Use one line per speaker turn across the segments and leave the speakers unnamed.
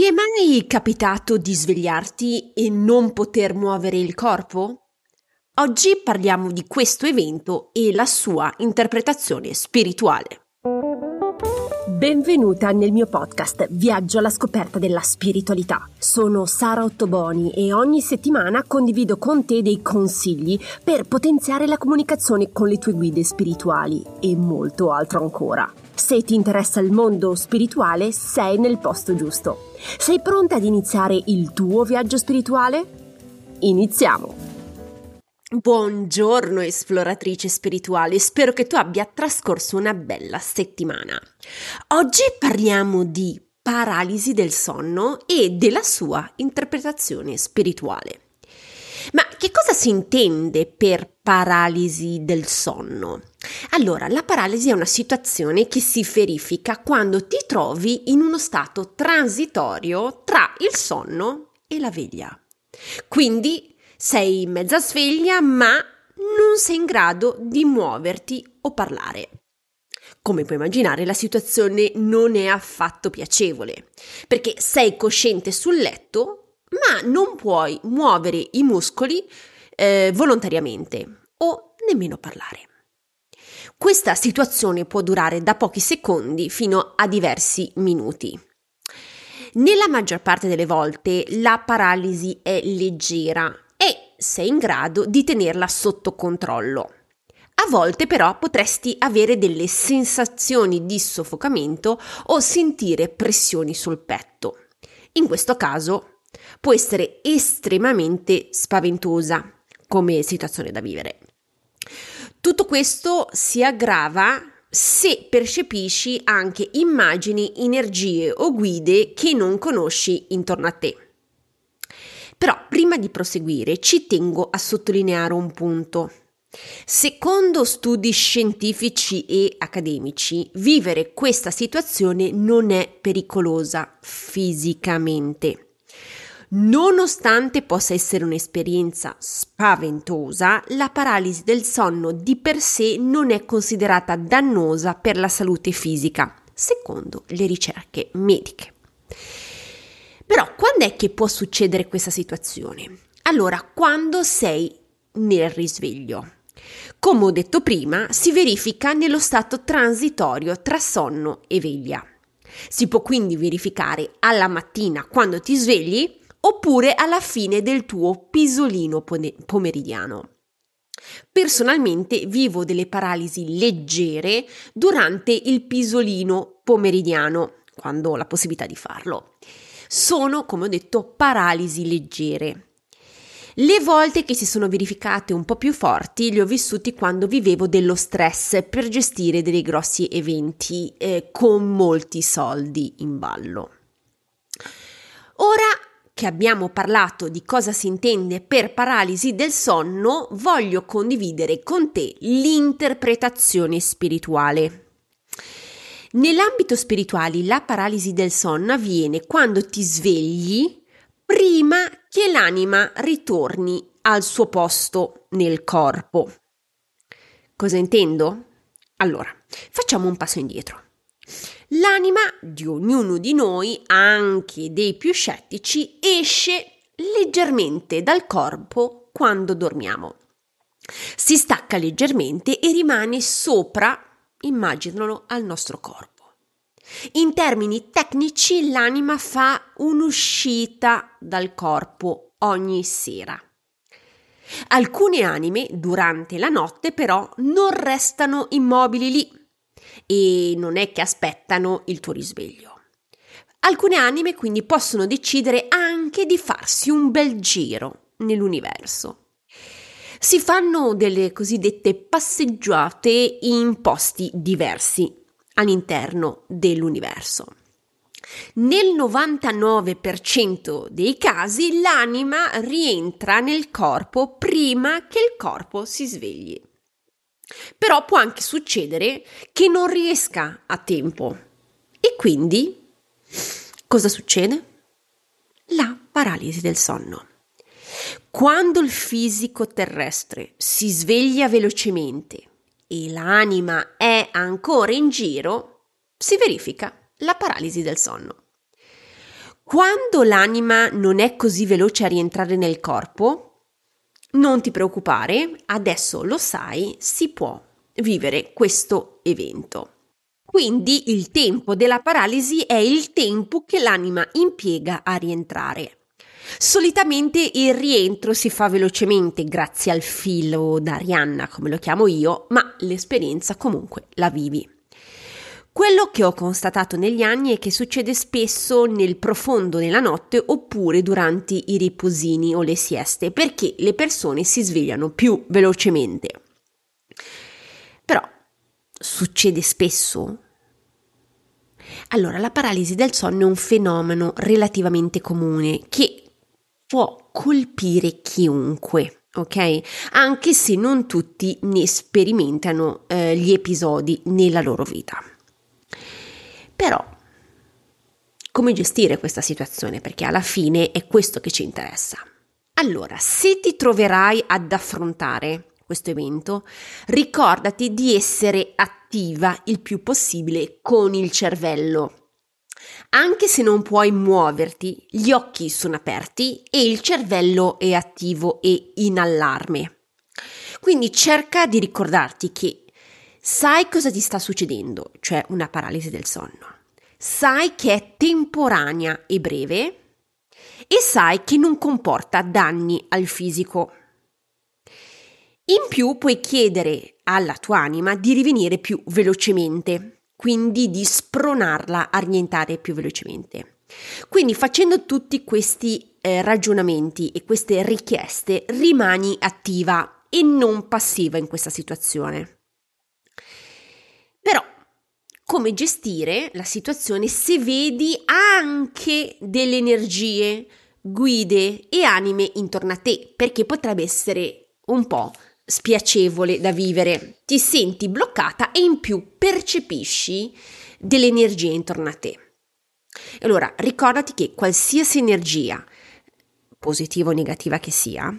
Ti è mai capitato di svegliarti e non poter muovere il corpo? Oggi parliamo di questo evento e la sua interpretazione spirituale.
Benvenuta nel mio podcast Viaggio alla scoperta della spiritualità. Sono Sara Ottoboni e ogni settimana condivido con te dei consigli per potenziare la comunicazione con le tue guide spirituali e molto altro ancora. Se ti interessa il mondo spirituale, sei nel posto giusto. Sei pronta ad iniziare il tuo viaggio spirituale? Iniziamo!
Buongiorno esploratrice spirituale, spero che tu abbia trascorso una bella settimana. Oggi parliamo di paralisi del sonno e della sua interpretazione spirituale. Che cosa si intende per paralisi del sonno? Allora, la paralisi è una situazione che si verifica quando ti trovi in uno stato transitorio tra il sonno e la veglia. Quindi sei mezza sveglia, ma non sei in grado di muoverti o parlare. Come puoi immaginare, la situazione non è affatto piacevole, perché sei cosciente sul letto, ma non puoi muovere i muscoli eh, volontariamente o nemmeno parlare. Questa situazione può durare da pochi secondi fino a diversi minuti. Nella maggior parte delle volte la paralisi è leggera sei in grado di tenerla sotto controllo. A volte però potresti avere delle sensazioni di soffocamento o sentire pressioni sul petto. In questo caso può essere estremamente spaventosa come situazione da vivere. Tutto questo si aggrava se percepisci anche immagini, energie o guide che non conosci intorno a te. Però prima di proseguire ci tengo a sottolineare un punto. Secondo studi scientifici e accademici, vivere questa situazione non è pericolosa fisicamente. Nonostante possa essere un'esperienza spaventosa, la paralisi del sonno di per sé non è considerata dannosa per la salute fisica, secondo le ricerche mediche. Però quando è che può succedere questa situazione? Allora, quando sei nel risveglio. Come ho detto prima, si verifica nello stato transitorio tra sonno e veglia. Si può quindi verificare alla mattina quando ti svegli oppure alla fine del tuo pisolino pomeridiano. Personalmente vivo delle paralisi leggere durante il pisolino pomeridiano, quando ho la possibilità di farlo sono, come ho detto, paralisi leggere. Le volte che si sono verificate un po' più forti li ho vissuti quando vivevo dello stress per gestire dei grossi eventi eh, con molti soldi in ballo. Ora che abbiamo parlato di cosa si intende per paralisi del sonno, voglio condividere con te l'interpretazione spirituale. Nell'ambito spirituale la paralisi del sonno avviene quando ti svegli prima che l'anima ritorni al suo posto nel corpo. Cosa intendo? Allora, facciamo un passo indietro. L'anima di ognuno di noi, anche dei più scettici, esce leggermente dal corpo quando dormiamo. Si stacca leggermente e rimane sopra immaginalo al nostro corpo. In termini tecnici, l'anima fa un'uscita dal corpo ogni sera. Alcune anime durante la notte però non restano immobili lì e non è che aspettano il tuo risveglio. Alcune anime quindi possono decidere anche di farsi un bel giro nell'universo si fanno delle cosiddette passeggiate in posti diversi all'interno dell'universo. Nel 99% dei casi l'anima rientra nel corpo prima che il corpo si svegli. Però può anche succedere che non riesca a tempo. E quindi cosa succede? La paralisi del sonno. Quando il fisico terrestre si sveglia velocemente e l'anima è ancora in giro, si verifica la paralisi del sonno. Quando l'anima non è così veloce a rientrare nel corpo, non ti preoccupare, adesso lo sai, si può vivere questo evento. Quindi il tempo della paralisi è il tempo che l'anima impiega a rientrare. Solitamente il rientro si fa velocemente grazie al filo d'Arianna, come lo chiamo io, ma l'esperienza comunque la vivi. Quello che ho constatato negli anni è che succede spesso nel profondo della notte oppure durante i riposini o le sieste, perché le persone si svegliano più velocemente. Però succede spesso? Allora, la paralisi del sonno è un fenomeno relativamente comune che può colpire chiunque, ok? Anche se non tutti ne sperimentano eh, gli episodi nella loro vita. Però, come gestire questa situazione? Perché alla fine è questo che ci interessa. Allora, se ti troverai ad affrontare questo evento, ricordati di essere attiva il più possibile con il cervello anche se non puoi muoverti, gli occhi sono aperti e il cervello è attivo e in allarme. Quindi cerca di ricordarti che sai cosa ti sta succedendo, cioè una paralisi del sonno. Sai che è temporanea e breve e sai che non comporta danni al fisico. In più puoi chiedere alla tua anima di rivenire più velocemente quindi di spronarla a rientrare più velocemente. Quindi facendo tutti questi eh, ragionamenti e queste richieste rimani attiva e non passiva in questa situazione. Però come gestire la situazione se vedi anche delle energie, guide e anime intorno a te, perché potrebbe essere un po' spiacevole da vivere, ti senti bloccata e in più percepisci delle energie intorno a te. Allora, ricordati che qualsiasi energia, positiva o negativa che sia,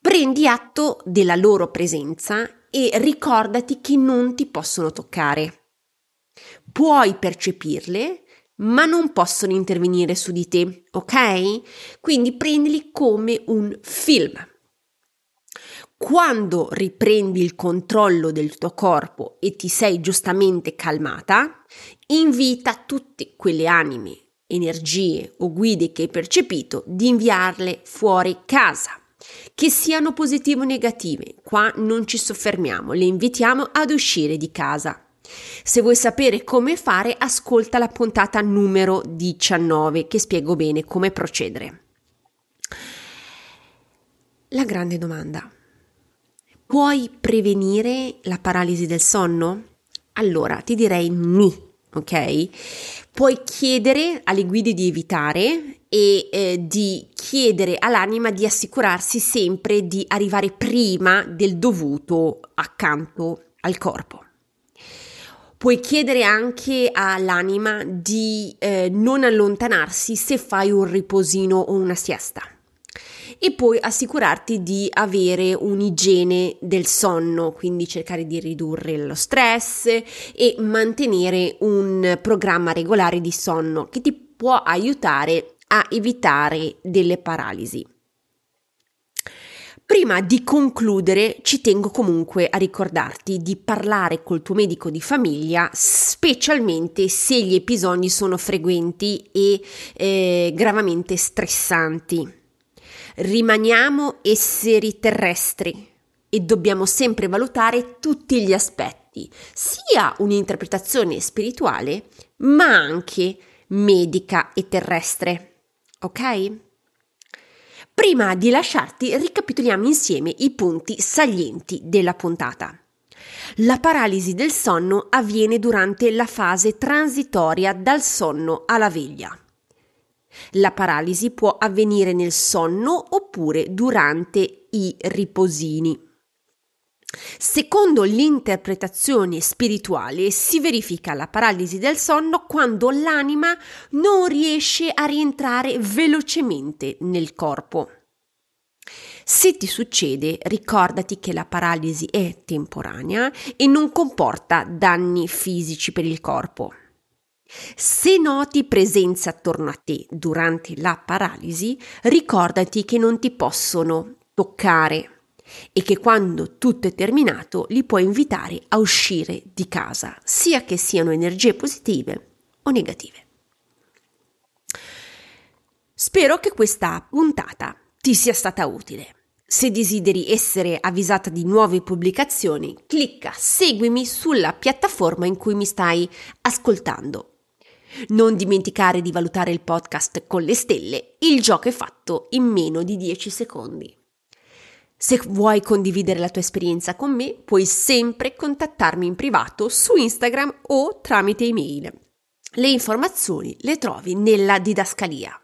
prendi atto della loro presenza e ricordati che non ti possono toccare. Puoi percepirle, ma non possono intervenire su di te, ok? Quindi prendili come un film quando riprendi il controllo del tuo corpo e ti sei giustamente calmata, invita tutte quelle anime, energie o guide che hai percepito di inviarle fuori casa. Che siano positive o negative, qua non ci soffermiamo, le invitiamo ad uscire di casa. Se vuoi sapere come fare, ascolta la puntata numero 19 che spiego bene come procedere. La grande domanda. Puoi prevenire la paralisi del sonno? Allora ti direi ni, ok? Puoi chiedere alle guide di evitare e eh, di chiedere all'anima di assicurarsi sempre di arrivare prima del dovuto accanto al corpo. Puoi chiedere anche all'anima di eh, non allontanarsi se fai un riposino o una siesta e poi assicurarti di avere un'igiene del sonno, quindi cercare di ridurre lo stress e mantenere un programma regolare di sonno che ti può aiutare a evitare delle paralisi. Prima di concludere, ci tengo comunque a ricordarti di parlare col tuo medico di famiglia, specialmente se gli episodi sono frequenti e eh, gravamente stressanti rimaniamo esseri terrestri e dobbiamo sempre valutare tutti gli aspetti, sia un'interpretazione spirituale, ma anche medica e terrestre. Ok? Prima di lasciarti, ricapitoliamo insieme i punti salienti della puntata. La paralisi del sonno avviene durante la fase transitoria dal sonno alla veglia. La paralisi può avvenire nel sonno oppure durante i riposini. Secondo l'interpretazione spirituale si verifica la paralisi del sonno quando l'anima non riesce a rientrare velocemente nel corpo. Se ti succede, ricordati che la paralisi è temporanea e non comporta danni fisici per il corpo. Se noti presenze attorno a te durante la paralisi, ricordati che non ti possono toccare e che quando tutto è terminato li puoi invitare a uscire di casa, sia che siano energie positive o negative. Spero che questa puntata ti sia stata utile. Se desideri essere avvisata di nuove pubblicazioni, clicca seguimi sulla piattaforma in cui mi stai ascoltando. Non dimenticare di valutare il podcast con le stelle, il gioco è fatto in meno di 10 secondi. Se vuoi condividere la tua esperienza con me, puoi sempre contattarmi in privato su Instagram o tramite email. Le informazioni le trovi nella didascalia.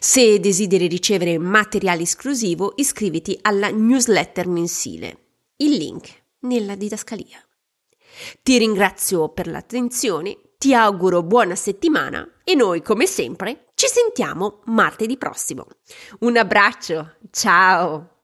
Se desideri ricevere materiale esclusivo, iscriviti alla newsletter mensile. Il link nella didascalia. Ti ringrazio per l'attenzione, ti auguro buona settimana e noi, come sempre, ci sentiamo martedì prossimo. Un abbraccio, ciao!